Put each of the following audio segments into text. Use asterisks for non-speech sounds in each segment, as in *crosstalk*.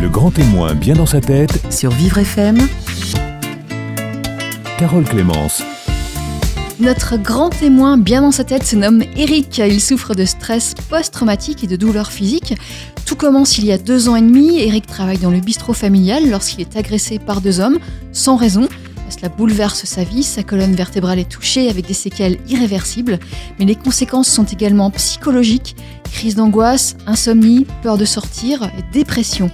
Le grand témoin bien dans sa tête, sur Vivre FM. Carole Clémence. Notre grand témoin bien dans sa tête se nomme Eric. Il souffre de stress post-traumatique et de douleurs physiques. Tout commence il y a deux ans et demi. Eric travaille dans le bistrot familial lorsqu'il est agressé par deux hommes, sans raison. Cela bouleverse sa vie, sa colonne vertébrale est touchée avec des séquelles irréversibles, mais les conséquences sont également psychologiques, crise d'angoisse, insomnie, peur de sortir, dépression.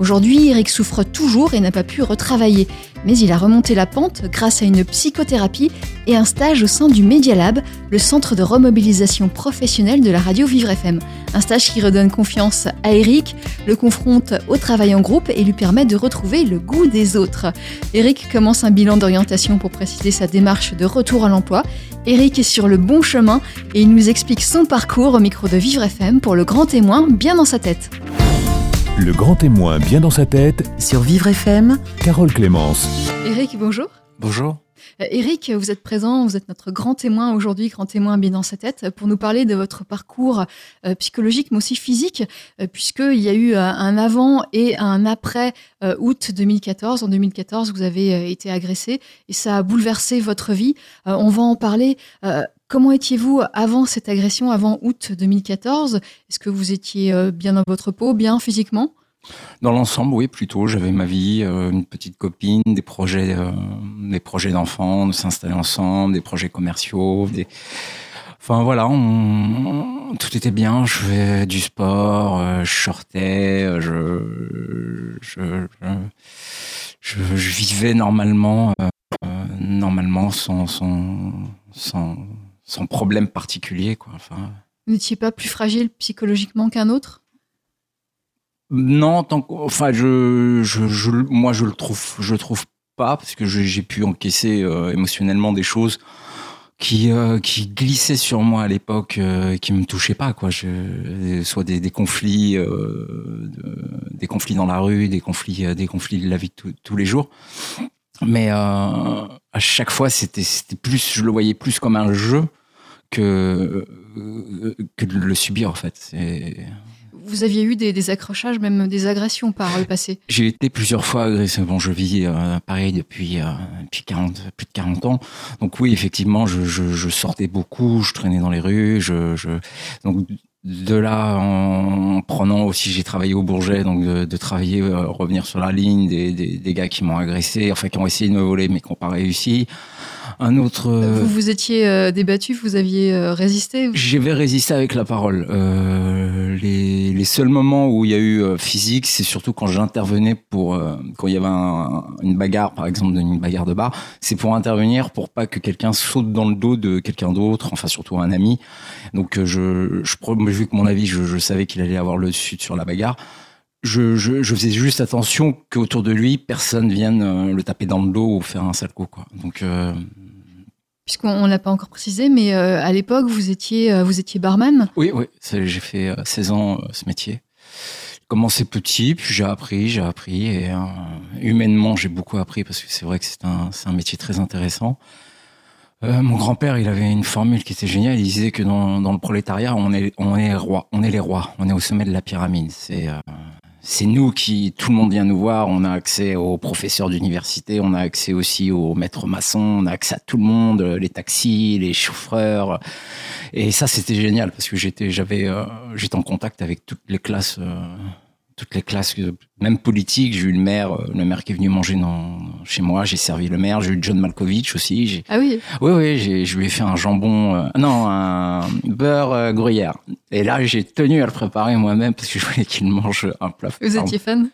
Aujourd'hui, Eric souffre toujours et n'a pas pu retravailler, mais il a remonté la pente grâce à une psychothérapie et un stage au sein du Media Lab, le centre de remobilisation professionnelle de la radio Vivre FM. Un stage qui redonne confiance à Eric, le confronte au travail en groupe et lui permet de retrouver le goût des autres. Eric commence un bilan d'orientation pour préciser sa démarche de retour à l'emploi. Eric est sur le bon chemin et il nous explique son parcours au micro de Vivre FM pour le grand témoin bien dans sa tête. Le grand témoin bien dans sa tête, sur Vivre FM. Carole Clémence. Eric, bonjour. Bonjour. Eric, vous êtes présent, vous êtes notre grand témoin aujourd'hui, grand témoin bien dans sa tête, pour nous parler de votre parcours euh, psychologique, mais aussi physique, euh, puisqu'il y a eu euh, un avant et un après août 2014. En 2014, vous avez été agressé et ça a bouleversé votre vie. on va en parler. Comment étiez-vous avant cette agression, avant août 2014 Est-ce que vous étiez bien dans votre peau, bien physiquement? Dans l'ensemble, oui, plutôt. J'avais ma vie, euh, une petite copine, des projets, euh, des projets d'enfants, de s'installer ensemble, des projets commerciaux. Enfin voilà, tout était bien. Je faisais du sport, euh, je sortais, je, je, je, je vivais normalement, normalement sans, sans, sans, sans problème particulier, quoi. Enfin. Vous n'étiez pas plus fragile psychologiquement qu'un autre? Non, tant enfin, je, je, je, moi, je le trouve, je trouve pas parce que j'ai pu encaisser euh, émotionnellement des choses qui euh, qui glissaient sur moi à l'époque, euh, qui me touchaient pas, quoi. Je, soit des, des conflits, des conflits dans la rue, des conflits, des conflits de la vie de tous les jours. Mais à chaque fois, c'était plus, je le voyais plus comme un jeu que que de le subir en fait. Vous aviez eu des, accrochages, même des agressions par le passé J'ai été plusieurs fois agressé. Bon, je vis euh, pareil depuis, euh, depuis 40, plus de 40 ans. Donc oui, effectivement, je, je, je sortais beaucoup, je traînais dans les rues. Je, je... Donc de là, en prenant aussi, j'ai travaillé au Bourget, donc de, de travailler, euh, revenir sur la ligne, des, des, des gars qui m'ont agressé, enfin qui ont essayé de me voler, mais qui n'ont pas réussi un autre. Euh, vous vous étiez euh, débattu, vous aviez euh, résisté J'avais résisté avec la parole. les, les, seuls moments où il y a eu physique, c'est surtout quand j'intervenais pour quand il y avait une bagarre, par exemple une bagarre de bar, c'est pour intervenir pour pas que quelqu'un saute dans le dos de quelqu'un d'autre, enfin surtout un ami. Donc je, je vu que mon avis, je, je savais qu'il allait avoir le dessus sur la bagarre. Je, je, je, faisais juste attention qu'autour de lui, personne vienne le taper dans le dos ou faire un sale coup. Quoi. Donc, Puisqu'on l'a pas encore précisé, mais euh, à l'époque, vous étiez, euh, vous étiez barman. Oui, oui, j'ai fait 16 euh, ans ce métier. J'ai commencé petit, puis j'ai appris, j'ai appris, et humainement, j'ai beaucoup appris parce que c'est vrai que c'est un, un métier très intéressant. mon grand-père, il avait une formule qui était géniale. Il disait que dans, dans le prolétariat, on est, on est roi, on est les rois, on est au sommet de la pyramide. C'est c'est nous qui, tout le monde vient nous voir. On a accès aux professeurs d'université, on a accès aussi aux maîtres maçons, on a accès à tout le monde, les taxis, les chauffeurs. Et ça, c'était génial parce que j'étais, j'avais, euh, j'étais en contact avec toutes les classes. Euh, toutes les classes, même politiques. J'ai eu le maire, euh, le maire qui est venu manger dans, chez moi. J'ai servi le maire. J'ai eu John Malkovich aussi. Ah oui. Oui, oui. Je lui ai fait un jambon, euh, non, un beurre euh, gruyère. Et là, j'ai tenu à le préparer moi-même parce que je voulais qu'il mange un plat. Vous étiez fan?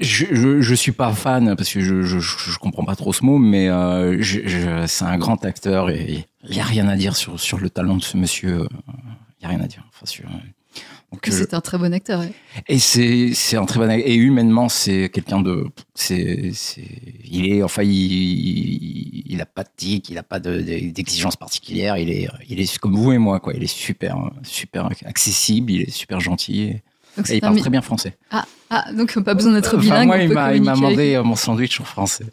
Je, je, je suis pas fan parce que je, je, je comprends pas trop ce mot, mais euh, je, c'est un grand acteur et il y a rien à dire sur sur le talent de ce monsieur. Il y a rien à dire. Enfin, sur, c'est un très bon acteur. Et c'est c'est un très bon acteur. Et humainement, c'est quelqu'un de c'est c'est il est enfin il il, a pas de tic, il a pas d'exigence particulière. Il est il est comme vous et moi quoi. Il est super super accessible, il est super gentil. Et, et il parle très bien français. Ah, ah donc pas besoin d'être bilingue. moi, il m'a demandé mon sandwich en français.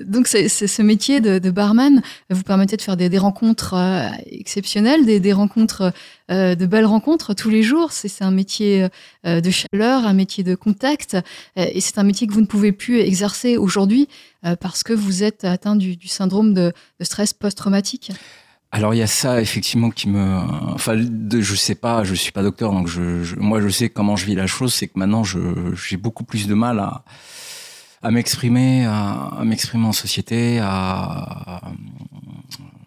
Donc, c'est ce métier de, barman vous permettait de faire des, rencontres euh, exceptionnelles, des, rencontres, euh, de belles rencontres tous les jours. C'est un métier euh, de chaleur, un métier de contact, et c'est un métier que vous ne pouvez plus exercer aujourd'hui parce que vous êtes atteint du, syndrome de, stress post-traumatique. Alors il y a ça effectivement qui me, enfin je sais pas, je suis pas docteur donc je, moi je sais comment je vis la chose, c'est que maintenant j'ai beaucoup plus de mal à à m'exprimer, à, m'exprimer en société, à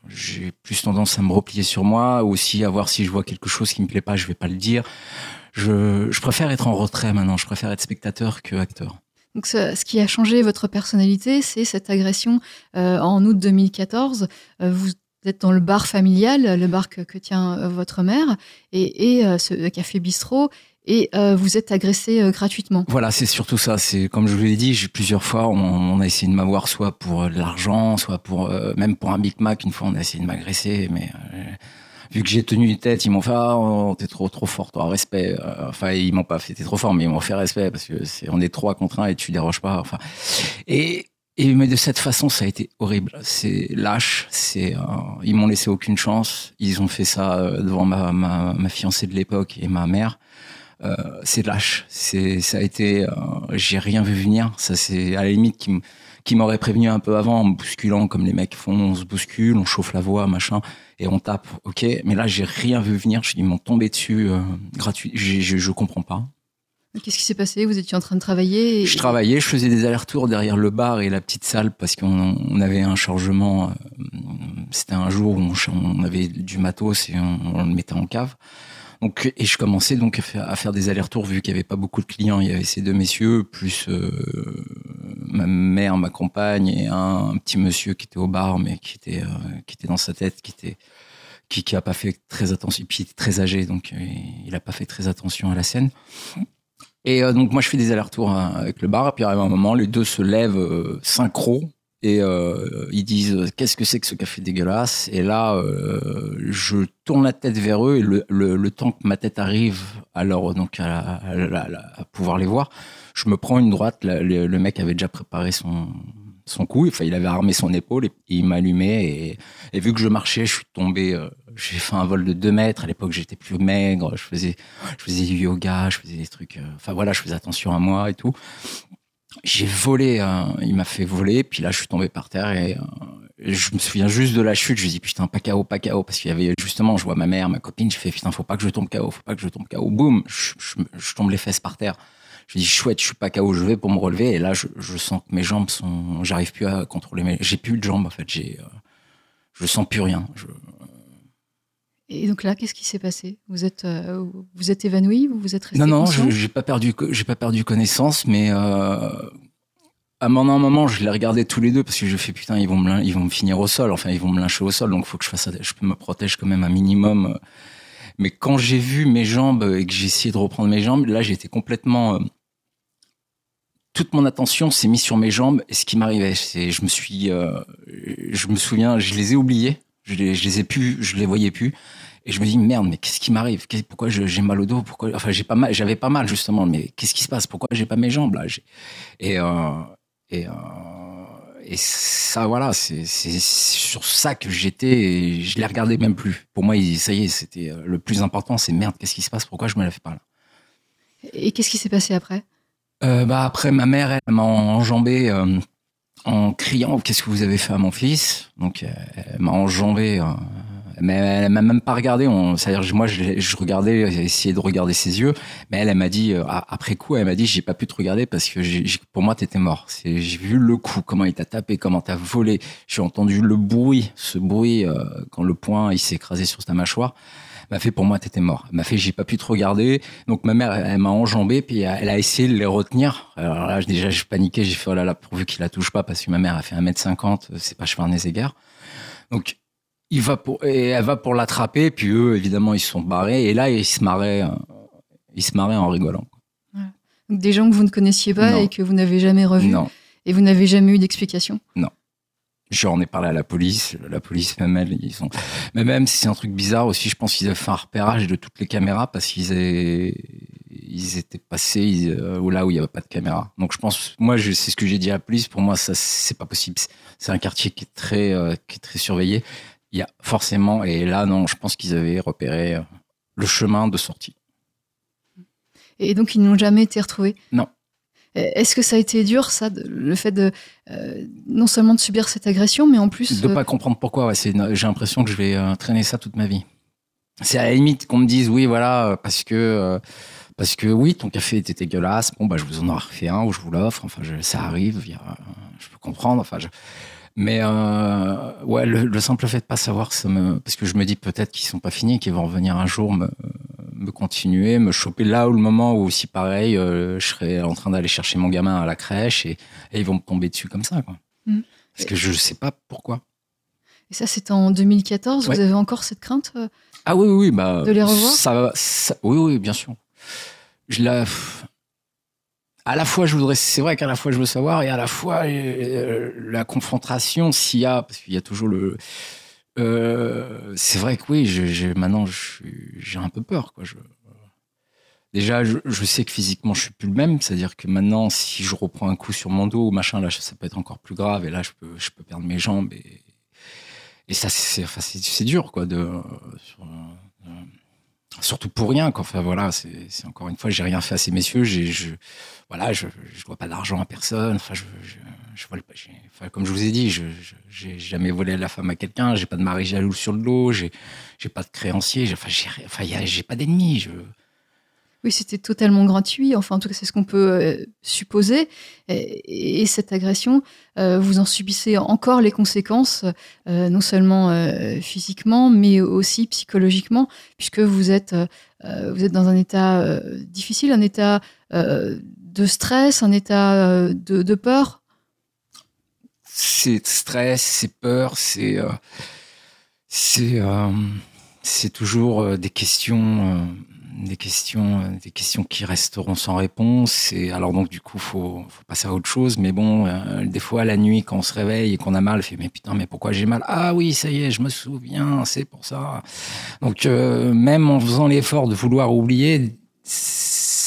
j'ai plus tendance à me replier sur moi, aussi à voir si je vois quelque chose qui me plaît pas, je vais pas le dire. Je, préfère être en retrait maintenant, je préfère être spectateur que acteur. Donc, ce, qui a changé votre personnalité, c'est cette agression euh, en août 2014. Euh, vous êtes dans le bar familial, le bar que, tient euh, votre mère, et, ce café bistrot, et euh, vous êtes agressé euh, gratuitement. Voilà, c'est surtout ça. C'est comme je vous l'ai dit, plusieurs fois, on, a essayé de m'avoir soit pour euh, de l'argent, soit pour même pour un Big Mac. Une fois, on a essayé de m'agresser, mais vu que j'ai tenu une tête, ils m'ont fait ah, t'es trop trop fort, toi, respect. Enfin, ils m'ont pas fait t'es trop fort, mais ils m'ont fait respect parce que c'est on est trois contre un et tu déroges pas. Enfin, et mais de cette façon, ça a été horrible. C'est lâche. C'est ils m'ont laissé aucune chance. Ils ont fait ça devant ma, ma fiancée de l'époque et ma mère. Euh, c'est lâche. C'est, ça a été, euh, j'ai rien vu venir. Ça, c'est à la limite qui, m'aurait prévenu un peu avant en me bousculant comme les mecs font. On se bouscule, on chauffe la voix, machin, et on tape. Ok, mais là, j'ai rien vu venir. Ils m'ont tombé dessus euh, gratuit. Je, je comprends pas. Qu'est-ce qui s'est passé? Vous étiez en train de travailler et- Je travaillais, je faisais des allers-retours derrière le bar et la petite salle parce qu'on on avait un chargement. C'était un jour où on avait du matos et on, on le mettait en cave. Donc, et je commençais donc à faire, à des allers-retours vu qu'il y avait pas beaucoup de clients. Il y avait ces deux messieurs plus euh, ma mère, ma compagne et un, petit monsieur qui était au bar mais qui était euh, qui était dans sa tête, qui était qui qui a pas fait très attention. Et puis il était très âgé donc euh, il a pas fait très attention à la scène. Et donc moi je fais des allers-retours hein, avec le bar, et puis arrive un moment, les deux se lèvent synchro et euh, ils disent euh, qu'est-ce que c'est que ce café dégueulasse? Et là, euh, je tourne la tête vers eux et le, le, le temps que ma tête arrive leur donc à, à à à pouvoir les voir, je me prends une droite. Le, le mec avait déjà préparé son son coup, enfin il avait armé son épaule et, il m'allumait et, et vu que je marchais, je suis tombé. euh, j'ai fait un vol de 2 mètres. À l'époque, j'étais plus maigre. Je faisais je faisais du yoga, je faisais des trucs. euh, Enfin voilà, je faisais attention à moi et tout. J'ai volé, euh, il m'a fait voler, puis là je suis tombé par terre et euh, je me souviens juste de la chute. Je me dis putain pas KO, pas KO, parce qu'il y avait justement, je vois ma mère, ma copine, je fais putain faut pas que je tombe KO, faut pas que je tombe KO. Boum, je, je, tombe les fesses par terre. Je dis chouette, je suis pas KO, je vais pour me relever et là je, je sens que mes jambes sont, j'arrive plus à contrôler mes, j'ai plus de jambes en fait, j'ai, euh, je sens plus rien. Je, Et donc là, qu'est-ce qui s'est passé? Vous êtes, euh, vous êtes évanoui Vous vous êtes resté Non, non, j'ai pas perdu, j'ai pas perdu connaissance, mais euh, à un moment, un moment, je les regardais tous les deux parce que je fais putain, ils vont me, ils vont me finir au sol, enfin, ils vont me lyncher au sol, donc faut que je fasse, je me protège quand même un minimum. Mais quand j'ai vu mes jambes et que j'ai essayé de reprendre mes jambes, là, j'étais complètement, euh, toute mon attention s'est mise sur mes jambes et ce qui m'arrivait, c'est, je me suis, euh, je me souviens, je les ai oubliés, je les, je les ai plus, je les voyais plus. Et je me dis merde, mais qu'est-ce qui m'arrive? Pourquoi j'ai mal au dos? Pourquoi Enfin, j'ai pas mal, j'avais pas mal justement, mais qu'est-ce qui se passe? Pourquoi j'ai pas mes jambes là? Et euh, et euh, et ça, voilà, c'est sur ça que j'étais. et Je les regardais même plus. Pour moi, ça y est, c'était euh, le plus important. C'est merde, qu'est-ce qui se passe? Pourquoi je me la fais pas là? Et qu'est-ce qui s'est passé après? Euh, bah après ma mère elle m'a enjambé en criant qu'est-ce que vous avez fait à mon fils? Donc euh, elle m'a enjambé euh, mais elle m'a même pas regardé. C'est-à-dire moi je, regardais j'ai essayé de regarder ses yeux mais elle m'a dit euh, après coup elle m'a dit j'ai pas pu te regarder parce que pour moi t'étais mort. J'ai vu le coup comment il t'a tapé comment t'as volé. J'ai entendu le bruit ce bruit quand le poing il s'est écrasé sur ta mâchoire m'a fait pour moi t'étais mort elle m'a fait j'ai pas pu te regarder donc ma mère, elle m'a enjambé, puis elle a essayé de les retenir. Alors là, déjà, je paniquais, j'ai fait oh là là, pourvu qu'il la touche pas, parce que ma mère a fait 1m50, c'est pas égards. Donc il va pour, et elle va pour l'attraper, puis eux, évidemment, ils se sont barrés, et là, ils se marraient, euh, ils se marraient en rigolant. Donc, Des gens que vous ne connaissiez pas Non. et que vous n'avez jamais revus Non, et vous n'avez jamais eu d'explication? J'en ai parlé à la police, la police même elle, ils sont, mais même si c'est un truc bizarre aussi, je pense qu'ils avaient fait un repérage de toutes les caméras parce qu'ils avaient- ils étaient passés euh, là où il n'y avait pas de caméra. Donc je pense, moi, c'est ce que j'ai dit à la police. Pour moi, ça, c'est pas possible. C'est un quartier qui est très, euh, qui est très surveillé. Il y a forcément, et là, non, je pense qu'ils avaient repéré euh, le chemin de sortie. Et donc, ils n'ont jamais été retrouvés? Non. Est-ce que ça a été dur, ça, le fait de non seulement de subir cette agression, mais en plus de ne pas comprendre pourquoi. Ouais, j'ai l'impression que je vais traîner ça toute ma vie c'est à la limite qu'on me dise oui voilà parce que euh, parce que oui ton café était dégueulasse bon bah je vous en aurais refait un ou je vous l'offre enfin je, ça arrive je peux comprendre enfin je, mais euh, ouais le, simple fait de pas savoir ça me parce que je me dis peut-être qu'ils sont pas finis qu'ils vont revenir un jour me me continuer me choper là où le moment où aussi pareil euh, je serais en train d'aller chercher mon gamin à la crèche et, et, ils vont me tomber dessus comme ça quoi mmh. parce que je sais pas pourquoi et ça c'est en 2014 vous avez encore cette crainte ah oui, oui, bah. De les revoir ça, Oui, oui, bien sûr. Je la. À la fois, je voudrais. C'est vrai qu'à la fois, je veux savoir, et à la fois, euh, la confrontation, s'il y a. Parce qu'il y a toujours le. Euh, c'est vrai que oui, maintenant, j'ai un peu peur, déjà, je, sais que physiquement, je suis plus le même. C'est-à-dire que maintenant, si je reprends un coup sur mon dos machin, là, ça peut être encore plus grave. Et là, je peux, perdre mes jambes et ça, c'est dur, euh, surtout pour rien. Enfin, voilà, c'est encore une fois, j'ai rien fait à ces messieurs, je, voilà, je, je dois pas d'argent à personne, enfin, je, comme je vous ai dit, je, j'ai jamais volé la femme à quelqu'un, j'ai pas de mari jaloux sur le dos, j'ai, j'ai pas de créancier, j'ai, enfin, j'ai, pas d'ennemis, oui, c'était totalement gratuit. Enfin, en tout cas, c'est ce qu'on peut euh, supposer. Et, cette agression, euh, vous en subissez encore les conséquences, euh, non seulement physiquement, mais aussi psychologiquement, puisque vous êtes, dans un état difficile, un état de stress, un état de peur. C'est stress, c'est peur, c'est c'est c'est toujours des questions des questions, euh, des questions qui resteront sans réponse. Et alors donc du coup, faut, faut passer à autre chose. Mais bon, euh, des fois la nuit quand on se réveille et qu'on a mal, on fait mais putain, mais pourquoi j'ai mal? Ah oui, ça y est, je me souviens, c'est pour ça. Donc euh, même en faisant l'effort de vouloir oublier,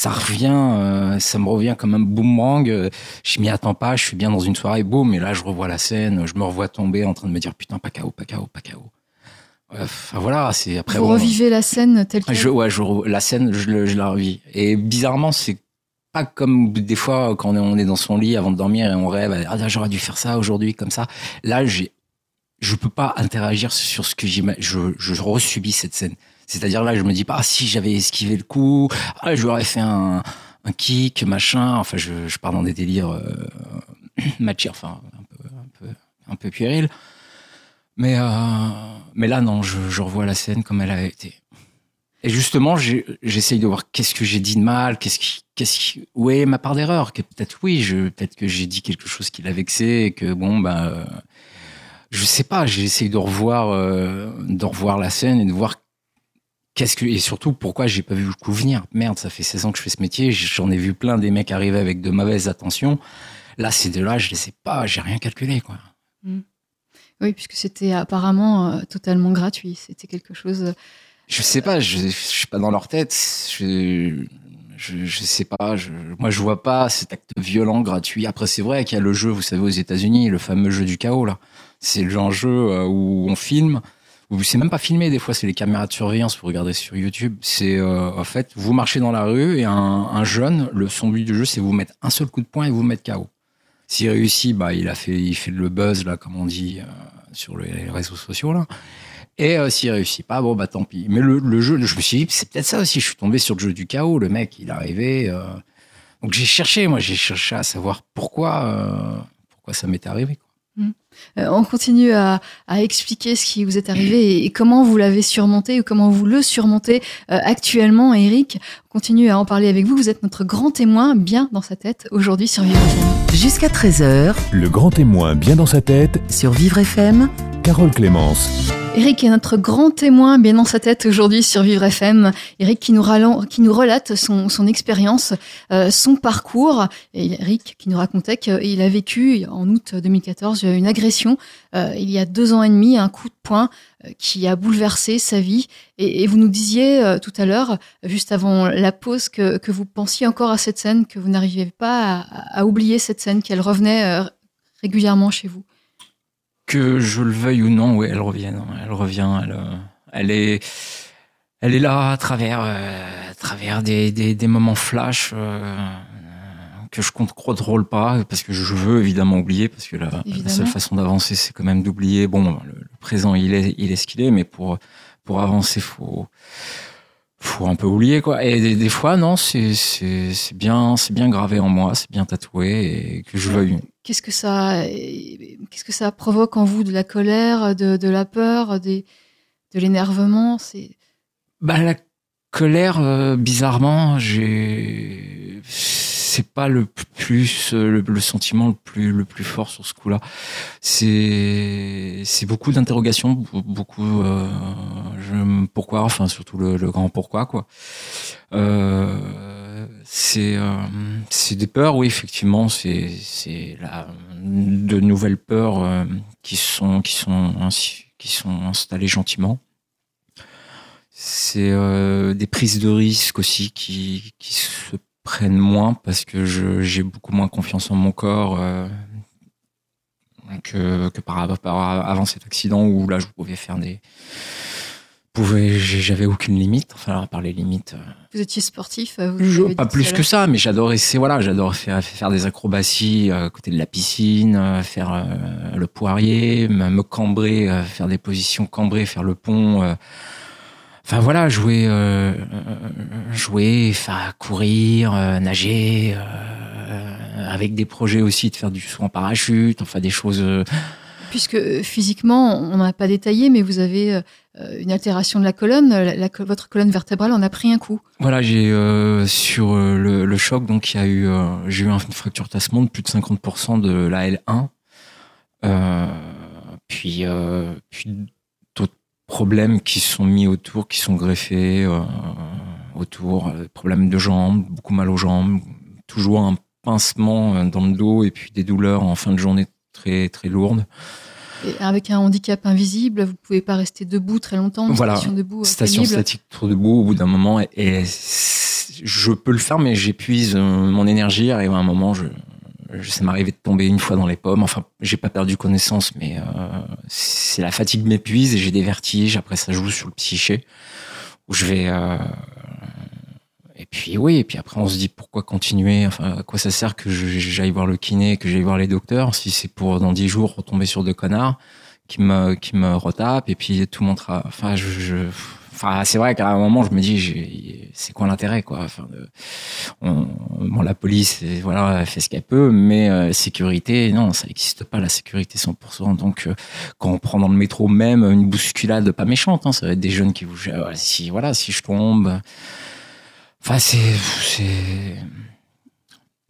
ça revient, ça me revient comme un boomerang. je m'y attends pas, je suis bien dans une soirée, boum, et là je revois la scène, je me revois tomber en train de me dire putain, pas KO, pas KO, pas KO. Enfin voilà, c'est après. Vous revivez la scène telle que. Je, ouais, je, la scène, je, je la revis. Et bizarrement, c'est pas comme des fois quand on est dans son lit avant de dormir et on rêve, ah j'aurais dû faire ça aujourd'hui comme ça. Là, j'ai, je peux pas interagir sur ce que j'imagine. Je, je resubis cette scène. C'est-à-dire là, je me dis pas ah, si j'avais esquivé le coup, ah je aurais fait un, un kick, machin. Enfin, je, je pars dans des délires euh, *clears throat* enfin un peu, un peu, un peu puéril. Mais, euh, mais là, non, je, revois la scène comme elle a été. Et justement, j'essaye de voir qu'est-ce que j'ai dit de mal, qu'est-ce qui, qu'est-ce qui, où est ma part d'erreur. Peut-être oui, peut-être que j'ai dit quelque chose qui l'a vexé et que bon, ben, je sais pas. J'essaye de revoir, euh, de revoir la scène et de voir qu'est-ce que et surtout pourquoi j'ai pas vu le coup venir? Merde, ça fait 16 ans que je fais ce métier, j'en ai vu plein des mecs arriver avec de mauvaises attentions. Là, c'est de là, je les sais pas, j'ai rien calculé quoi. Mm. Oui, puisque c'était apparemment euh, totalement gratuit. C'était quelque chose. Euh, je sais pas, je, je suis pas dans leur tête. Je, je, je sais pas. Je, moi, je vois pas cet acte violent gratuit. Après, c'est vrai qu'il y a le jeu, vous savez, aux États-Unis, le fameux jeu du chaos là. C'est le genre jeu euh, où on filme. C'est même pas filmé des fois, c'est les caméras de surveillance. Vous regardez sur YouTube. C'est en fait, vous marchez dans la rue et un, un jeune, le son but du jeu, c'est vous mettre un seul coup de poing et vous mettre KO. S'il réussit, bah, il a fait, il fait le buzz, là, comme on dit, euh, sur les réseaux sociaux, là. Et euh, s'il réussit pas, bon, bah, tant pis. Mais le, jeu, je me suis dit, c'est peut-être ça aussi. Je suis tombé sur le jeu du chaos. Le mec, il arrivé. Euh... Donc, j'ai cherché, moi, j'ai cherché à savoir pourquoi, euh, pourquoi ça m'était arrivé. Mmh. Euh, on continue à, expliquer ce qui vous est arrivé et, comment vous l'avez surmonté ou comment vous le surmontez euh, actuellement, Eric. On continue à en parler avec vous. Vous êtes notre grand témoin bien dans sa tête aujourd'hui sur Vivre FM. Jusqu'à 13h, le grand témoin bien dans sa tête sur Vivre FM Carole Clémence. Eric est notre grand témoin bien dans sa tête aujourd'hui sur Vivre FM. Eric qui nous, ralent- qui nous relate son, son expérience, euh, son parcours. Et Eric qui nous racontait qu'il a vécu en août 2014 une agression euh, il y a deux ans et demi, un coup de poing euh, qui a bouleversé sa vie. Et, vous nous disiez euh, tout à l'heure, juste avant la pause, que, vous pensiez encore à cette scène, que vous n'arriviez pas à, oublier cette scène, qu'elle revenait régulièrement chez vous. Que je le veuille ou non, oui, elle revient. hein. Elle revient. Elle, est, elle est là à travers, à travers des, moments flash que je contrôle pas parce que je veux évidemment oublier parce que la, seule façon d'avancer c'est quand même d'oublier. Bon, le, le présent il est, il est ce qu'il est, mais pour pour avancer faut faut un peu oublier quoi. Et des, des fois non, c'est c'est c'est bien c'est bien gravé en moi, c'est bien tatoué et que je veuille. Qu'est-ce que ça, qu'est-ce que ça provoque en vous de la colère, de, de la peur, des, de l'énervement? C'est Bah la colère, euh, bizarrement, j'ai c'est pas le plus euh, le, le sentiment le plus le plus fort sur ce coup-là. C'est c'est beaucoup d'interrogations, be- beaucoup euh, je, pourquoi, enfin surtout le, le grand pourquoi quoi. Euh, c'est euh, c'est des peurs, oui effectivement, c'est c'est la de nouvelles peurs euh, qui sont qui sont ainsi- qui sont installées gentiment. C'est euh, des prises de risques aussi qui, qui se prennent moins parce que j'ai beaucoup moins confiance en mon corps euh, que, que par, par- avant cet accident où là je pouvais faire des pouvais j'avais aucune limite enfin à part les limites euh, vous étiez sportif euh, vous je- pas plus que ça, mais j'adorais c'est voilà, j'adore faire faire des acrobaties à côté de la piscine, faire le poirier, me, cambrer, faire des positions cambrées, faire le pont. Enfin voilà, jouer, euh, euh, jouer, faire courir, euh, nager, euh, avec des projets aussi de faire du saut en parachute, enfin des choses. Puisque physiquement, on n'a pas détaillé, mais vous avez euh, une altération de la colonne, la- la- votre colonne vertébrale en a pris un coup. Voilà, j'ai euh, sur le, le choc, donc il y a eu, euh, j'ai eu une fracture tassement de plus de 50% de la L1. Euh, puis, euh, puis problèmes qui sont mis autour, qui sont greffés euh, autour, euh, problèmes de jambes, beaucoup mal aux jambes, toujours un pincement euh, dans le dos et puis des douleurs en fin de journée très très lourdes. Et avec un handicap invisible, vous pouvez pas rester debout très longtemps. Voilà. station debout Station pénible. statique trop debout au bout d'un moment et, et c- je peux le faire mais j'épuise mon énergie et à un moment je, je ça m'arrivait de tomber une fois dans les pommes. Enfin j'ai pas perdu connaissance mais euh, c'est la fatigue m'épuise et j'ai des vertiges. Après ça joue sur le psyché. Où je vais euh, et puis oui et puis après on se dit pourquoi continuer? Enfin à quoi ça sert que j'aille voir le kiné que j'aille voir les docteurs si c'est pour dans dix jours retomber sur deux connards qui me qui me retapent et puis tout mon travail enfin je, je- enfin c'est vrai qu'à un moment je me dis c'est quoi l'intérêt quoi? Enfin bon la police voilà fait ce qu'elle peut mais euh, sécurité non ça n'existe pas la sécurité 100% donc euh, quand on prend dans le métro même une bousculade pas méchante hein, ça va être des jeunes qui vous euh, si voilà si je tombe enfin c'est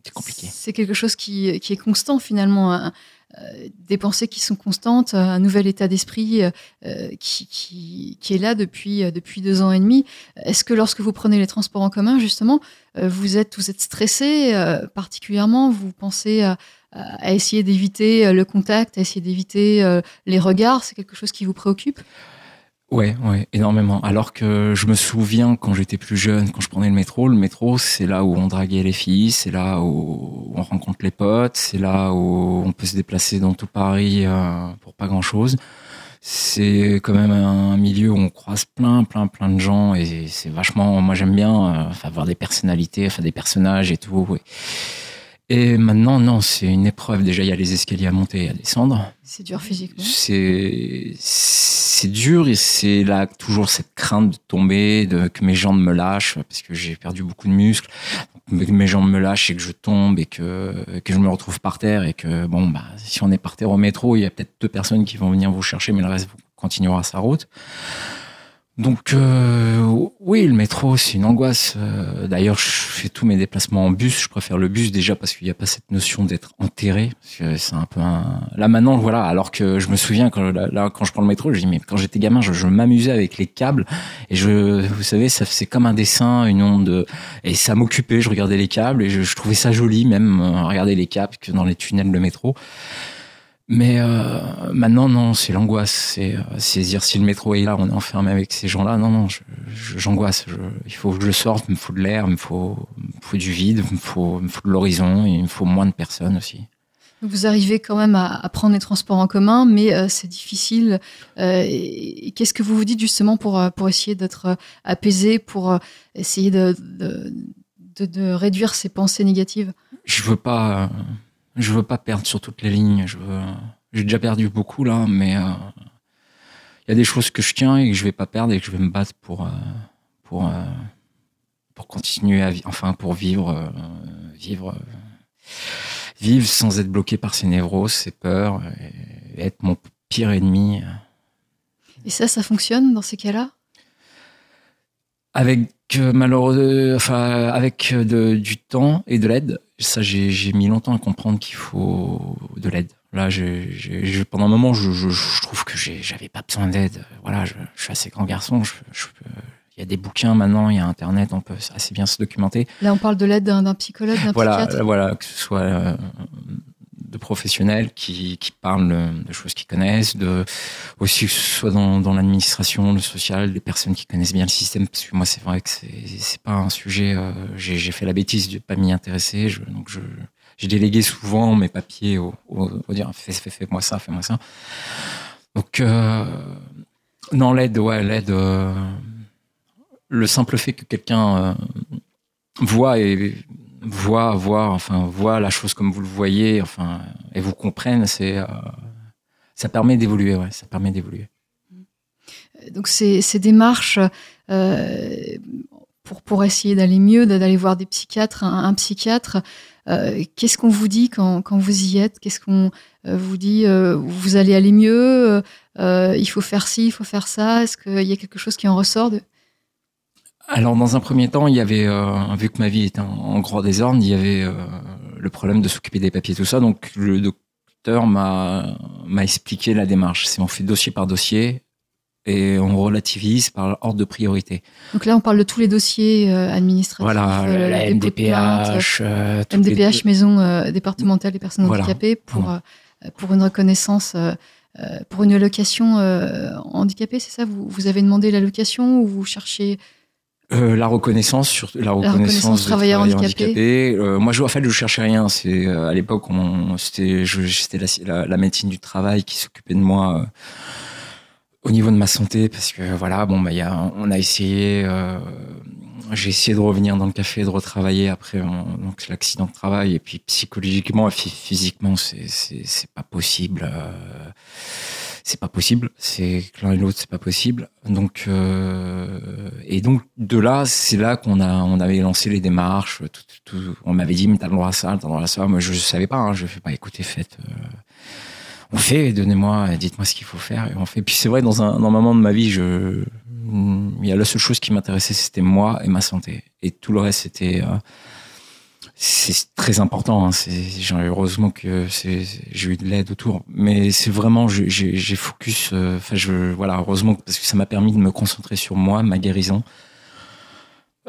c'est compliqué. C'est quelque chose qui, qui est constant finalement. Euh, des pensées qui sont constantes, un nouvel état d'esprit euh, qui, est là depuis, euh, depuis deux ans et demi. Est-ce que lorsque vous prenez les transports en commun, justement, vous êtes, vous êtes stressé particulièrement? Vous pensez à, à essayer d'éviter le contact, à essayer d'éviter les regards? C'est quelque chose qui vous préoccupe? Ouais, ouais, énormément. Alors que je me souviens quand j'étais plus jeune, quand je prenais le métro, le métro, c'est là où on draguait les filles, c'est là où on rencontre les potes, c'est là où on peut se déplacer dans tout Paris euh, pour pas grand chose. C'est quand même un milieu où on croise plein, plein, plein de gens et c'est vachement. Moi, j'aime bien euh, avoir des personnalités, enfin des personnages et tout. Et maintenant, non, c'est une épreuve. Déjà, il y a les escaliers à monter et à descendre. C'est dur physiquement. C'est c'est dur et c'est là toujours cette crainte de tomber, de que mes jambes me lâchent parce que j'ai perdu beaucoup de muscles, que mes jambes me lâchent et que je tombe et que que je me retrouve par terre et que bon bah si on est par terre au métro, il y a peut-être deux personnes qui vont venir vous chercher, mais le reste continuera sa route. Donc euh, oui, le métro, c'est une angoisse. Euh, D'ailleurs, je fais tous mes déplacements en bus. Je préfère le bus déjà parce qu'il n'y a pas cette notion d'être enterré. C'est un peu un... là maintenant, voilà. Alors que je me souviens quand là, quand je prends le métro, je dis mais quand j'étais gamin, je, m'amusais avec les câbles et je, vous savez, ça c'est comme un dessin, une onde et ça m'occupait. Je regardais les câbles et je, je trouvais ça joli même euh, regarder les câbles que dans les tunnels de métro. Mais euh, maintenant, non, c'est l'angoisse. C'est euh, dire si le métro est là, on est enfermé avec ces gens-là. Non, non, j'angoisse. Il faut que je sorte, il me faut de l'air, il me faut, du vide, il me faut, il me faut de l'horizon, il me faut moins de personnes aussi. Vous arrivez quand même à, à prendre les transports en commun, mais euh, c'est difficile. Euh, Qu'est-ce que vous vous dites justement pour, pour essayer d'être apaisé, pour essayer de, de, de, de réduire ces pensées négatives? Je veux pas, je veux pas perdre sur toutes les lignes. Je veux, j'ai déjà perdu beaucoup là, mais euh, il y a des choses que je tiens et que je vais pas perdre et que je vais me battre pour, euh, pour, euh, pour continuer à vivre, enfin pour vivre, vivre, vivre sans être bloqué par ces névroses, ces peurs, et être mon pire ennemi. Et ça, ça fonctionne dans ces cas-là? Avec malheureux, enfin avec de- du temps et de l'aide. Ça, j'ai mis longtemps à comprendre qu'il faut de l'aide. Là, pendant un moment, je, je, je trouve que j'avais pas besoin d'aide. Voilà, je, je suis assez grand garçon. Il y a des bouquins maintenant, il y a Internet, on peut assez bien se documenter. Là, on parle de l'aide d'un psychologue, d'un Voilà, psychiatre. voilà, que ce soit euh, professionnels qui, qui parlent de, choses qu'ils connaissent, de aussi soit dans, dans l'administration, le social, des personnes qui connaissent bien le système. Parce que moi, c'est vrai que c'est pas un sujet. euh, J'ai fait la bêtise de pas m'y intéresser. Donc je j'ai délégué souvent mes papiers au, au, dire fais, fais, fais-moi ça, fais-moi ça. Donc euh, non, l'aide, ouais, l'aide. euh, le simple fait que quelqu'un euh, voit et voit, voit, enfin voit la chose comme vous le voyez, enfin et vous comprenne, c'est euh, ça permet d'évoluer, ouais, ça permet d'évoluer. Donc ces, ces démarches euh, pour, pour essayer d'aller mieux, d'aller voir des psychiatres, un, psychiatre, euh, qu'est-ce qu'on vous dit quand, quand vous y êtes? Qu'est-ce qu'on euh, vous dit euh, Vous allez aller mieux euh, Il faut faire ci, il faut faire ça Est-ce qu'il y a quelque chose qui en ressort de... Alors dans un premier temps, il y avait, euh, vu que ma vie était en, en grand désordre, il y avait euh, le problème de s'occuper des papiers, tout ça. Donc le docteur m'a m'a expliqué la démarche. C'est on fait dossier par dossier et on relativise par ordre de priorité. Donc là, on parle de tous les dossiers euh, administratifs. Voilà, la plainte, MDPH, les- MDPH, maison départementale des personnes Voilà. handicapées, pour, Voilà. pour une reconnaissance, pour une allocation handicapée, c'est ça? Vous, vous avez demandé l'allocation ou vous cherchez Euh, la reconnaissance, surtout la reconnaissance, reconnaissance de travailleur travailleur handicapé. handicapé. Euh, moi, je, en fait, je cherchais rien. C'est euh, à l'époque, on, c'était, c'était la, la, la médecine du travail qui s'occupait de moi euh, au niveau de ma santé, parce que voilà, bon, bah, il y a, on a essayé. euh, j'ai essayé de revenir dans le café, de retravailler après euh, donc l'accident de travail, et puis psychologiquement et phy- physiquement, c'est, c'est, c'est pas possible. C'est pas possible. C'est l'un et l'autre, c'est pas possible. Donc euh, et donc de là, c'est là qu'on a on avait lancé les démarches. Tout, tout- on m'avait dit mais t'as le droit à ça, t'as le droit à ça. Moi je savais pas. Hein, je fais pas. Écoutez, faites. euh, on fait. Donnez-moi, dites-moi ce qu'il faut faire et on fait. Puis c'est vrai dans un dans un moment de ma vie, je il y a la seule chose qui m'intéressait, c'était moi et ma santé. Et tout le reste, c'était euh, c'est très important. Hein. Heureusement que j'ai eu de l'aide autour, mais c'est vraiment j'ai- focus. euh, Enfin, je voilà, heureusement parce que ça m'a permis de me concentrer sur moi, ma guérison,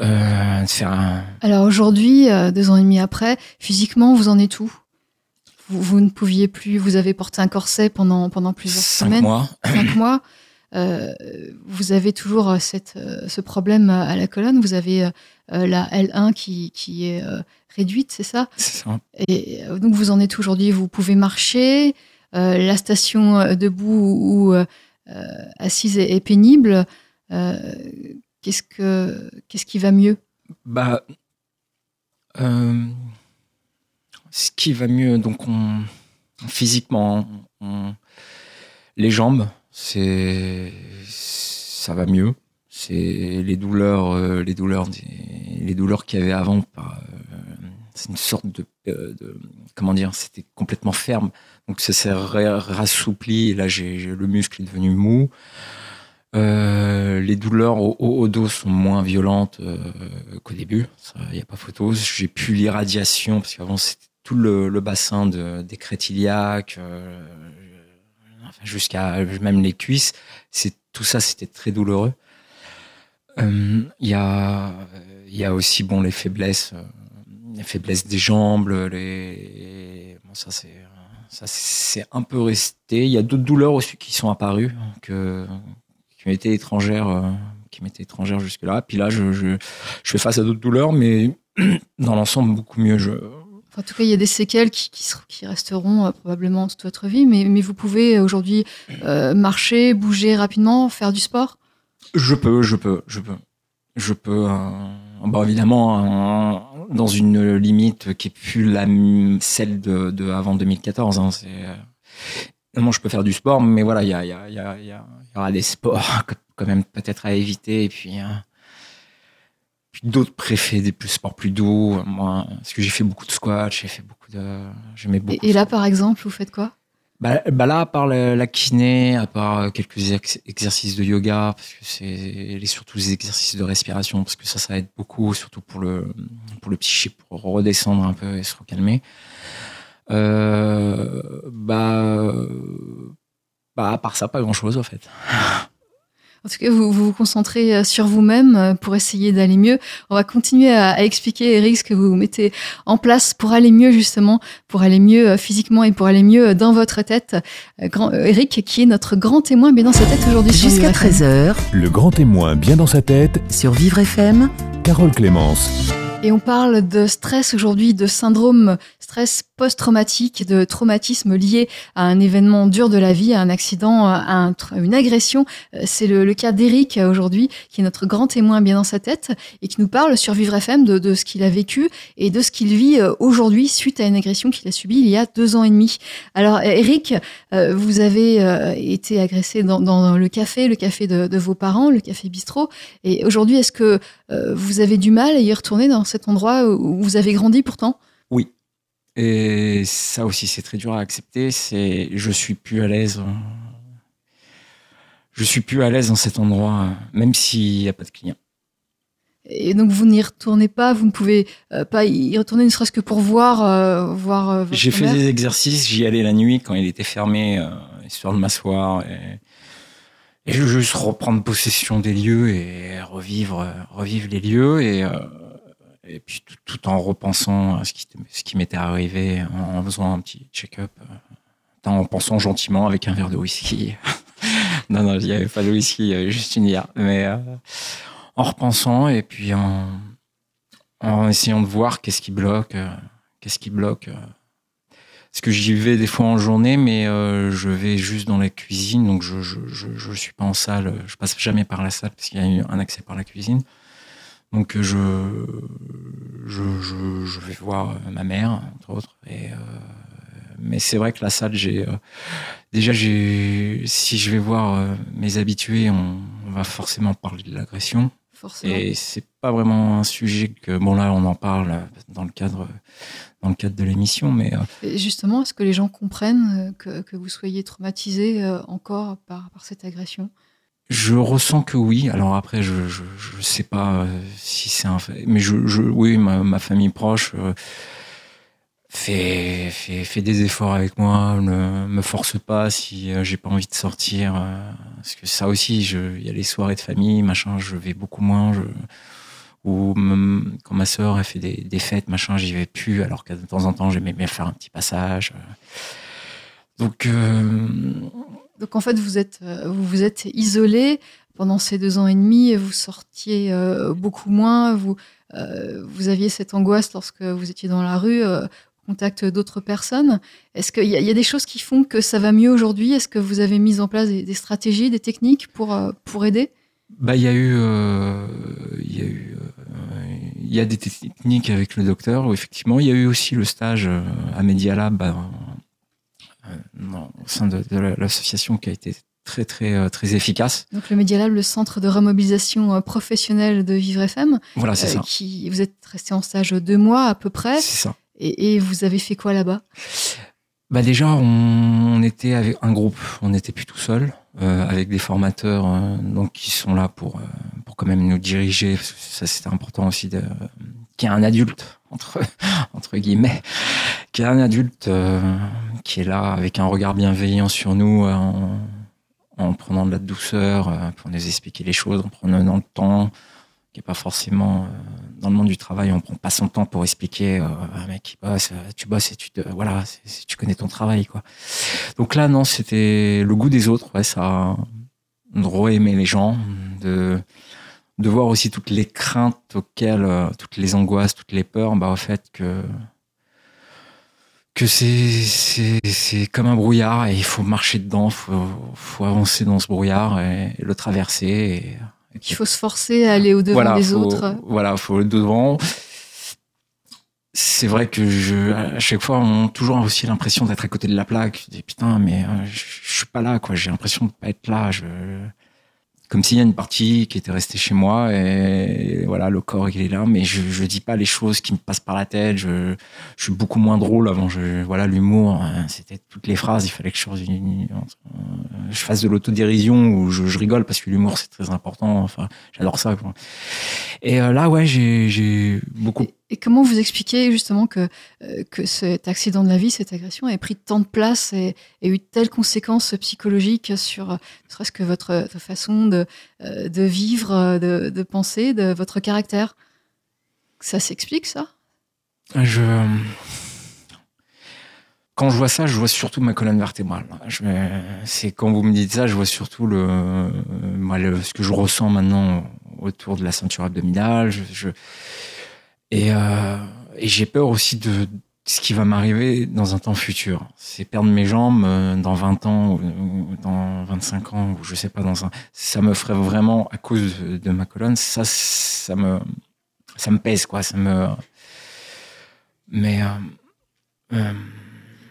euh, de faire un. Alors aujourd'hui, euh, deux ans et demi après, physiquement, vous en êtes où? Vous, vous ne pouviez plus, vous avez porté un corset pendant, pendant plusieurs cinq semaines, mois. cinq mois. Euh, vous avez toujours euh, cette, euh, ce problème à la colonne. Vous avez la L1 qui, qui est réduite, c'est ça? C'est ça. Et donc vous en êtes aujourd'hui Vous pouvez marcher. la station debout ou assise est, est pénible. Qu'est-ce que qu'est-ce qui va mieux? Bah, euh, ce qui va mieux, donc on, physiquement, on- les jambes, c'est, ça va mieux. C'est les douleurs, euh, les douleurs, les douleurs qu'il y avait avant. euh, c'est une sorte de, euh, de- comment dire, c'était complètement ferme. Donc ça s'est ra- rassoupli. Et là, j'ai le muscle est devenu mou. Les douleurs au, au, au dos sont moins violentes qu'au début, il n'y a pas photo. J'ai pu l'irradiation, parce qu'avant c'était tout le, bassin de, des crêtes iliaques, enfin, jusqu'à même les cuisses. C'est Tout ça, c'était très douloureux. Euh, Il y, a, y a aussi bon, les faiblesses, euh, les faiblesses des jambes, les... Bon, ça c'est ça c'est un peu resté. Il y a d'autres douleurs aussi qui sont apparues que qui m'étaient étrangères, euh, qui m'étaient étrangères jusque-là. Puis là, je, je, je fais face à d'autres douleurs, mais *clears throat* dans l'ensemble beaucoup mieux. Je, En tout cas, il y a des séquelles qui, resteront euh, probablement toute votre vie, mais, vous pouvez euh, aujourd'hui euh, marcher, bouger rapidement, faire du sport? je peux, je peux, je peux, je peux. bon, évidemment, euh, dans une limite qui est plus la celle de, avant 2014. Hein, non, je peux faire du sport, mais voilà, il y aura des sports *laughs* quand même peut-être à éviter, et puis. puis d'autres préfets, des plus sports plus doux. Moi, parce que j'ai fait beaucoup de squats, j'ai fait beaucoup de, j'aimais beaucoup. Et, et là, par exemple, vous faites quoi? Bah, bah là, à part la, la kiné, à part euh, quelques ex- exercices de yoga, parce que c'est et surtout les exercices de respiration, parce que ça, ça aide beaucoup, surtout pour le pour le psyché, pour redescendre un peu et se recalmer. Euh, bah, bah, à part ça, pas grand chose en fait. *laughs* En tout cas, vous vous, vous concentrez euh, sur vous-même euh, pour essayer d'aller mieux. On va continuer à, à expliquer, Eric, ce que vous mettez en place pour aller mieux, justement, pour aller mieux euh, physiquement et pour aller mieux dans votre tête. Grand, Eric, qui est notre grand témoin, bien dans sa tête aujourd'hui. sur Jusqu'à Vivre FM. 13h Le grand témoin bien dans sa tête, sur Vivre FM. Carole Clémence. Et on parle de stress aujourd'hui, de syndrome stress post-traumatique, de traumatisme lié à un événement dur de la vie, à un accident, à une agression. Euh, C'est le, cas d'Eric euh, aujourd'hui, qui est notre grand témoin bien dans sa tête et qui nous parle sur Vivre FM de, ce qu'il a vécu et de ce qu'il vit euh, aujourd'hui suite à une agression qu'il a subie il y a deux ans et demi. Alors Eric, vous avez été agressé dans, le café, le café de, vos parents, le café bistrot. Et aujourd'hui, est-ce que vous avez du mal à y retourner dans cet endroit où vous avez grandi pourtant? Et ça aussi, c'est très dur à accepter. C'est, je suis plus à l'aise. euh, Je suis plus à l'aise dans cet endroit, euh, même s'il n'y a pas de clients. Et donc vous n'y retournez pas, vous ne pouvez euh, pas y retourner ne serait-ce que pour voir, euh, voir euh, votre J'ai fait des exercices, j'y allais la nuit quand il était fermé, histoire de m'asseoir et, et juste reprendre possession des lieux et revivre, revivre les lieux et, euh, et puis tout, en repensant à ce qui, ce qui m'était arrivé, en, faisant un petit check-up, euh, en pensant gentiment avec un verre de whisky. *laughs* non, non, il n'y avait pas de whisky, il y avait juste une bière. Mais euh, en repensant et puis en, en essayant de voir qu'est-ce qui bloque, euh, qu'est-ce qui bloque. Parce que j'y vais des fois en journée, mais je vais juste dans la cuisine, donc je je, je je suis pas en salle, je passe jamais par la salle parce qu'il y a eu un accès par la cuisine. Donc euh, je je je, je vais voir euh, ma mère entre autres. Et euh, mais c'est vrai que la salle, j'ai euh, déjà j'ai si je vais voir euh, mes habitués, on, on va forcément parler de l'agression. forcément. Et c'est pas vraiment un sujet que bon là on en parle dans le cadre dans le cadre de l'émission, mais Et justement, est-ce que les gens comprennent que, que vous soyez traumatisé encore par, par cette agression? Je ressens que oui. Alors après, je je, je sais pas euh, si c'est un fait, mais je, je oui ma, ma famille proche euh, fait, fait fait des efforts avec moi, ne me force pas si euh, j'ai pas envie de sortir, parce que ça aussi, il y a les soirées de famille, machin, je vais beaucoup moins. Je, ou quand ma sœur a fait des, des fêtes, machin, j'y vais plus, alors que de temps en temps, j'aimais bien faire un petit passage. Donc, euh, Donc en fait, vous êtes, euh, vous vous êtes isolé pendant ces deux ans et demi. Vous sortiez euh, beaucoup moins. Vous, euh, vous aviez cette angoisse lorsque vous étiez dans la rue, au contact d'autres personnes. Est-ce qu'il y, y a des choses qui font que ça va mieux aujourd'hui? Est-ce que vous avez mis en place des, stratégies, des techniques pour pour aider? Bah, il y a eu, il y a il y a des techniques avec le docteur. Effectivement, il y a eu aussi le stage à Media Lab bah, non, au sein de, de la- l'association qui a été très très euh, très efficace. Donc le Media Lab, le centre de remobilisation euh, professionnelle de Vivre FM, Voilà, c'est euh, ça. qui vous êtes resté en stage deux mois à peu près, C'est ça. et, et vous avez fait quoi là-bas? Bah déjà, on, on était avec un groupe. On n'était plus tout seul. Euh, avec des formateurs euh, donc qui sont là pour euh, pour quand même nous diriger. Ça c'était important aussi de qu'il y ait un adulte entre *laughs* entre guillemets, qu'il y ait un adulte euh, qui est là avec un regard bienveillant sur nous. En, en prenant de la douceur euh, pour nous expliquer les choses, en prenant le temps, qui est pas forcément euh, dans le monde du travail, on prend pas son temps pour expliquer euh, un mec qui bosse, euh, tu bosses et tu te, voilà, tu connais ton travail quoi. Donc là non, c'était le goût des autres, ouais, ça de re-aimer les gens, de de voir aussi toutes les craintes auxquelles, euh, toutes les angoisses, toutes les peurs, bah au fait que que c'est c'est c'est comme un brouillard et il faut marcher dedans, faut faut avancer dans ce brouillard et, le traverser et Il faut se forcer à aller au-devant voilà, des faut, autres. Voilà, faut le devant. C'est vrai que je, à chaque fois, on a toujours aussi l'impression d'être à côté de la plaque. Je dis putain, mais euh, je, je suis pas là, quoi. J'ai l'impression de pas être là. Je, comme s'il y a une partie qui était restée chez moi et voilà, le corps il est là, mais je, je dis pas les choses qui me passent par la tête. Je, je suis beaucoup moins drôle avant. Je, voilà, l'humour, hein, c'était toutes les phrases. Il fallait que je, euh, je fasse de l'autodérision ou je, je rigole parce que l'humour c'est très important. Enfin, j'adore ça. Quoi. Et euh, là, ouais, j'ai beaucoup. Et, comment vous expliquez justement que, euh, que cet accident de la vie, cette agression, ait pris tant de place et, et eu telles conséquences psychologiques sur euh, serait-ce que votre, votre façon de, euh, vivre, euh, de, penser, de votre caractère? Ça s'explique, ça? Je, quand je vois ça, je vois surtout ma colonne vertébrale. C'est quand vous me dites ça, je vois surtout le, euh, le, ce que je ressens maintenant autour de la ceinture abdominale. Et, euh, et j'ai peur aussi de ce qui va m'arriver dans un temps futur. C'est perdre mes jambes euh, dans 20 ans ou dans 25 ans ou je sais pas dans un, ça me ferait vraiment à cause de, ma colonne. Ça, ça me, ça me pèse quoi. Ça me, mais euh,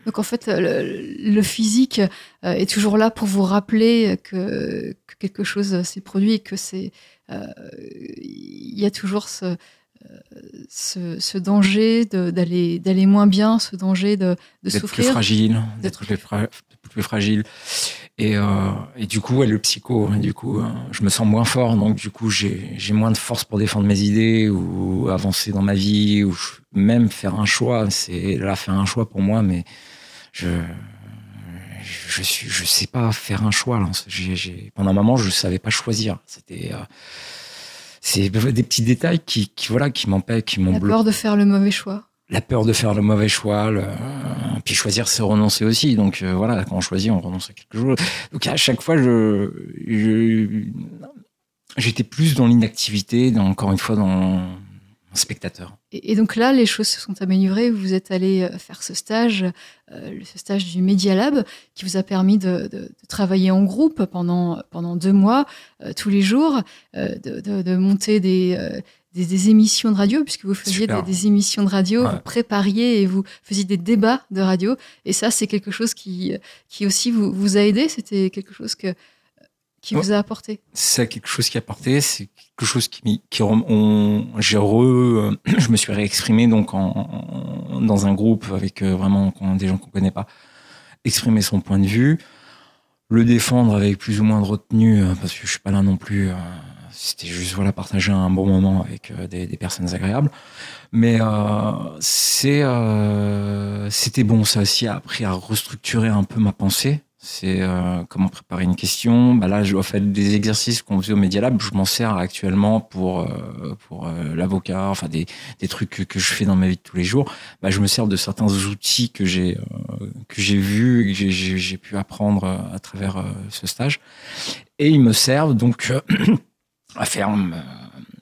Donc en fait, le, physique est toujours là pour vous rappeler que, que quelque chose s'est produit et que c'est il y a toujours ce, ce, ce danger d'aller d'aller moins bien, ce danger de, de d'être plus souffrir. fragile, D'être plus, fra- plus fragile. Et, euh, et du coup, ouais, le psycho, hein, du coup, euh, je me sens moins fort, donc du coup, j'ai moins de force pour défendre mes idées ou avancer dans ma vie ou même faire un choix. C'est là faire un choix pour moi, mais je je suis je sais pas faire un choix. Là. Pendant un moment, je savais pas choisir. C'était euh, c'est des petits détails qui, qui voilà qui m'empêchent, qui m'ont La peur de faire le mauvais choix. la peur de faire le mauvais choix, le- puis choisir c'est renoncer aussi. Donc euh, voilà, quand on choisit, on renonce à quelque chose. Donc à chaque fois, je, je- j'étais plus dans l'inactivité, dans, encore une fois dans spectateur. Et, et donc là, les choses se sont améliorées. Vous êtes allé euh, faire ce stage, euh, ce stage du Media Lab, qui vous a permis de, de- de travailler en groupe pendant, pendant deux mois, euh, tous les jours, euh, de, monter des, euh, des, des émissions de radio, puisque vous faisiez des, émissions de radio, Ouais. vous prépariez et vous faisiez des débats de radio. Et ça, c'est quelque chose qui, qui aussi vous, vous a aidé. C'était quelque chose que, qui vous a apporté? C'est quelque chose qui a porté, c'est quelque chose qui, qui on, j'ai re, *clears throat* je me suis réexprimé donc en, dans un groupe avec euh, vraiment des gens qu'on connaît pas, exprimer son point de vue, le défendre avec plus ou moins de retenue euh, parce que je suis pas là non plus. euh, c'était juste voilà partager un bon moment avec des, des personnes agréables, mais euh, c'est euh, c'était bon ça aussi a appris à restructurer un peu ma pensée. C'est euh, comment préparer une question. Bah là, je dois faire des exercices qu'on faisait au Media Lab. Je m'en sers actuellement pour euh, pour euh, l'avocat, enfin des des trucs que, que je fais dans ma vie de tous les jours. Bah, je me sers de certains outils que j'ai euh, que j'ai vus que j'ai- pu apprendre euh, à travers euh, ce stage. Et ils me servent donc *clears throat* à faire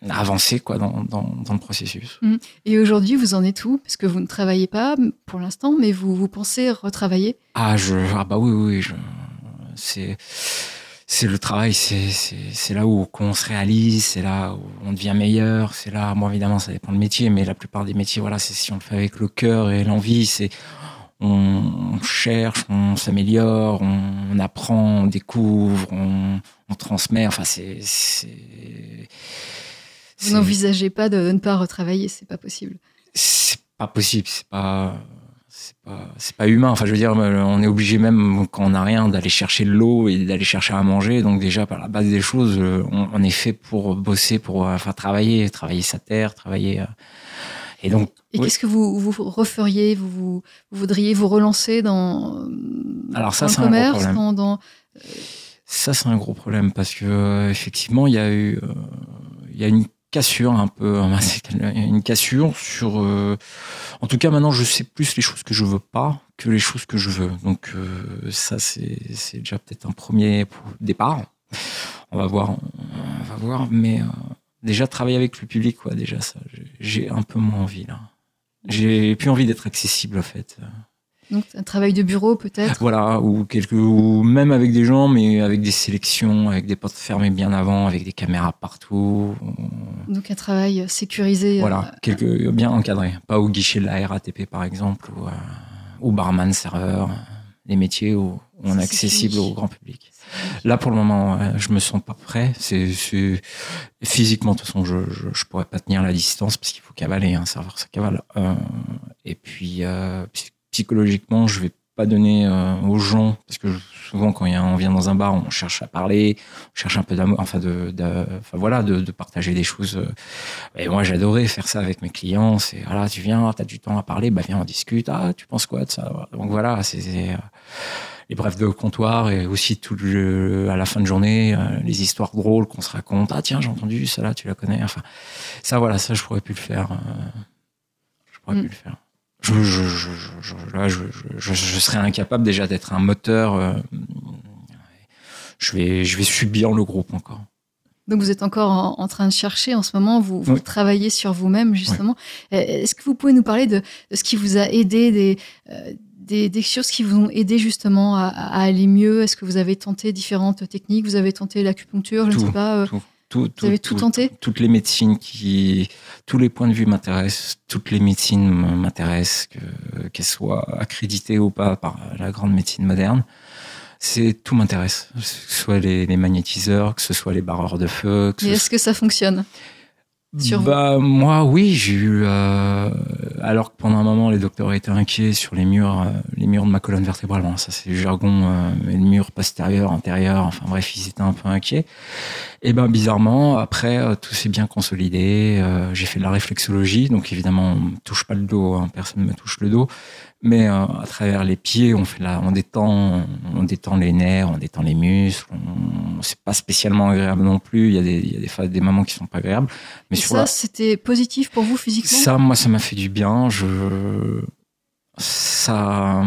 avancer quoi dans, dans dans le processus. Et aujourd'hui, vous en êtes où? Parce que vous ne travaillez pas pour l'instant, mais vous, vous pensez retravailler? Ah, je, ah bah oui, oui, je, c'est, c'est le travail, c'est, c'est, c'est là où on se réalise, c'est là où on devient meilleur, c'est là, moi évidemment, ça dépend du métier, mais la plupart des métiers, voilà, c'est si on le fait avec le cœur et l'envie, c'est, on, on cherche, on s'améliore, on, on apprend, on découvre, on, on transmet, enfin, c'est, Vous n'envisagez pas de, ne pas retravailler, c'est pas possible. c'est pas possible, c'est pas, c'est pas c'est pas humain. Enfin, je veux dire, on est obligé même quand on n'a rien d'aller chercher de l'eau et d'aller chercher à manger. Donc déjà par la base des choses, on, on est fait pour bosser, pour enfin travailler, travailler sa terre, travailler. Et donc. Et qu'est-ce que vous, vous referiez vous, vous, voudriez vous relancer dans, Alors ça, c'est le commerce, un gros problème. dans, dans- Ça, c'est un gros problème parce que euh, effectivement, il y a eu, euh, y a une cassure un peu, *laughs* a une cassure sur. euh, en tout cas, maintenant, je sais plus les choses que je veux pas que les choses que je veux. Donc euh, ça, c'est c'est déjà peut-être un premier départ. On va voir, on va voir, mais euh, déjà travailler avec le public, quoi. Déjà ça, j'ai un peu moins envie là. J'ai plus envie d'être accessible en fait. Donc un travail de bureau peut-être? Voilà, ou quelques, ou même avec des gens, mais avec des sélections, avec des portes fermées bien avant, avec des caméras partout. Donc un travail sécurisé. euh, Voilà, quelques bien encadrés, pas au guichet de la RATP par exemple, ou euh, au barman, serveur, euh, les métiers où, on est accessible au grand public. Là, pour le moment, je me sens pas prêt. C'est physiquement, de toute façon, je, je je pourrais pas tenir la distance parce qu'il faut cavaler, un serveur, ça cavale. Euh, et puis euh, psychologiquement, je vais pas donner euh, aux gens parce que souvent quand il y a, on vient dans un bar, on cherche à parler, on cherche un peu d'amour, enfin de, de- enfin voilà, de, de partager des choses. euh. Et moi, j'adorais faire ça avec mes clients. C'est voilà, tu viens, t'as du temps à parler, bah viens, on discute. Ah, tu penses quoi de ça Donc voilà, c'est euh, les brefs de comptoir et aussi tout le, à la fin de journée, euh, les histoires drôles qu'on se raconte. Ah tiens, j'ai entendu ça là, tu la connais. Enfin, ça voilà, ça je pourrais plus le faire. je pourrais Mm. plus le faire. Je, je, je, là, je, je, serais incapable déjà d'être un moteur. euh, je vais, je vais subir le groupe encore. Donc vous êtes encore en, en train de chercher en ce moment, vous, vous Oui. travaillez sur vous-même justement. Euh, Est-ce que vous pouvez nous parler de, de ce qui vous a aidé, des, euh, des, des choses qui vous ont aidé justement à, à aller mieux? Est-ce que vous avez tenté différentes techniques? Vous avez tenté l'acupuncture, je ne sais pas. euh, tout. Tout, Vous avez tout tenté Toutes les médecines qui, tous les points de vue m'intéressent, toutes les médecines m'intéressent, que- qu'elles soient accréditées ou pas par la grande médecine moderne. C'est tout m'intéresse, que ce soit les, les magnétiseurs, que ce soit les barreurs de feu. Que Mais ce est-ce que ça fonctionne? Bah, moi, oui, j'ai eu. euh, alors que pendant un moment, les docteurs étaient inquiets sur les murs, euh, les murs de ma colonne vertébrale. Bon, ça, c'est le jargon, euh, mais le mur postérieur, antérieur. Enfin bref, ils étaient un peu inquiets. Et ben, bizarrement, après, euh, tout s'est bien consolidé. Euh, j'ai fait de la réflexologie, donc évidemment, on me touche pas le dos. hein, personne me touche le dos. Mais euh, à travers les pieds, on fait la, on détend, on détend les nerfs, on détend les muscles. On, c'est pas spécialement agréable non plus. Il y a des, il y a des des moments qui sont pas agréables. Mais Et sur ça, la- c'était positif pour vous physiquement? Ça, moi, ça m'a fait du bien. Je, ça,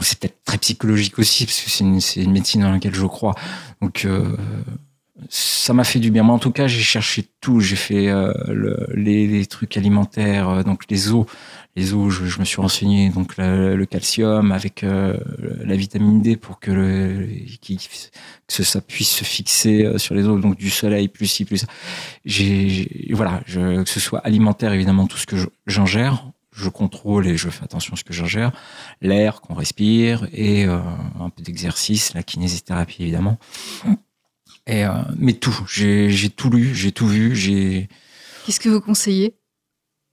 c'est peut-être très psychologique aussi parce que c'est une, c'est une médecine dans laquelle je crois. Donc, euh, ça m'a fait du bien. Moi, en tout cas, j'ai cherché tout. J'ai fait euh, le- les, les trucs alimentaires, euh, donc les os. Les os, je, je me suis renseigné. Donc le, le calcium avec euh, la vitamine D pour que, le, qui- que ça puisse se fixer euh, sur les os. Donc du soleil plus ci plus ça. Voilà, je, que ce soit alimentaire évidemment tout ce que j'ingère, je contrôle et je fais attention à ce que j'ingère, l'air qu'on respire et euh, un peu d'exercice, la kinésithérapie évidemment. Et euh, mais tout, j'ai tout lu, j'ai tout vu, j'ai Qu'est-ce que vous conseillez?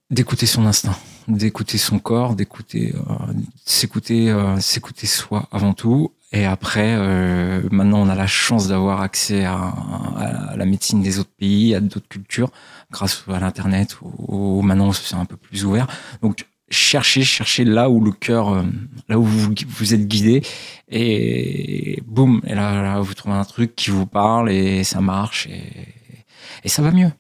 D'écouter son instinct, d'écouter son corps, d'écouter, euh, s'écouter, euh, s'écouter soi avant tout. Et après, euh, maintenant, on a la chance d'avoir accès à, à la médecine des autres pays, à d'autres cultures, grâce à l'internet. Ou, ou maintenant, c'est un peu plus ouvert. Donc, cherchez, cherchez là où le cœur, euh, là où vous, vous êtes guidé, et boum, et là, là, vous trouvez un truc qui vous parle et ça marche et, et ça va mieux.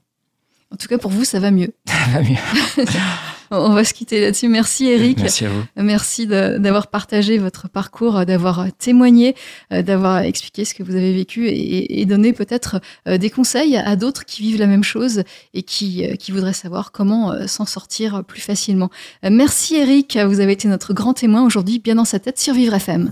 En tout cas, pour vous, ça va mieux. *laughs* Ça va mieux. *laughs* On va se quitter là-dessus. Merci Eric. Merci à vous. Merci d'avoir partagé votre parcours, euh, d'avoir témoigné, euh, d'avoir expliqué ce que vous avez vécu et, et donné peut-être euh, des conseils à d'autres qui vivent la même chose et qui, euh, qui voudraient savoir comment euh, s'en sortir plus facilement. Euh, Merci Eric, vous avez été notre grand témoin aujourd'hui, bien dans sa tête sur Vivre FM.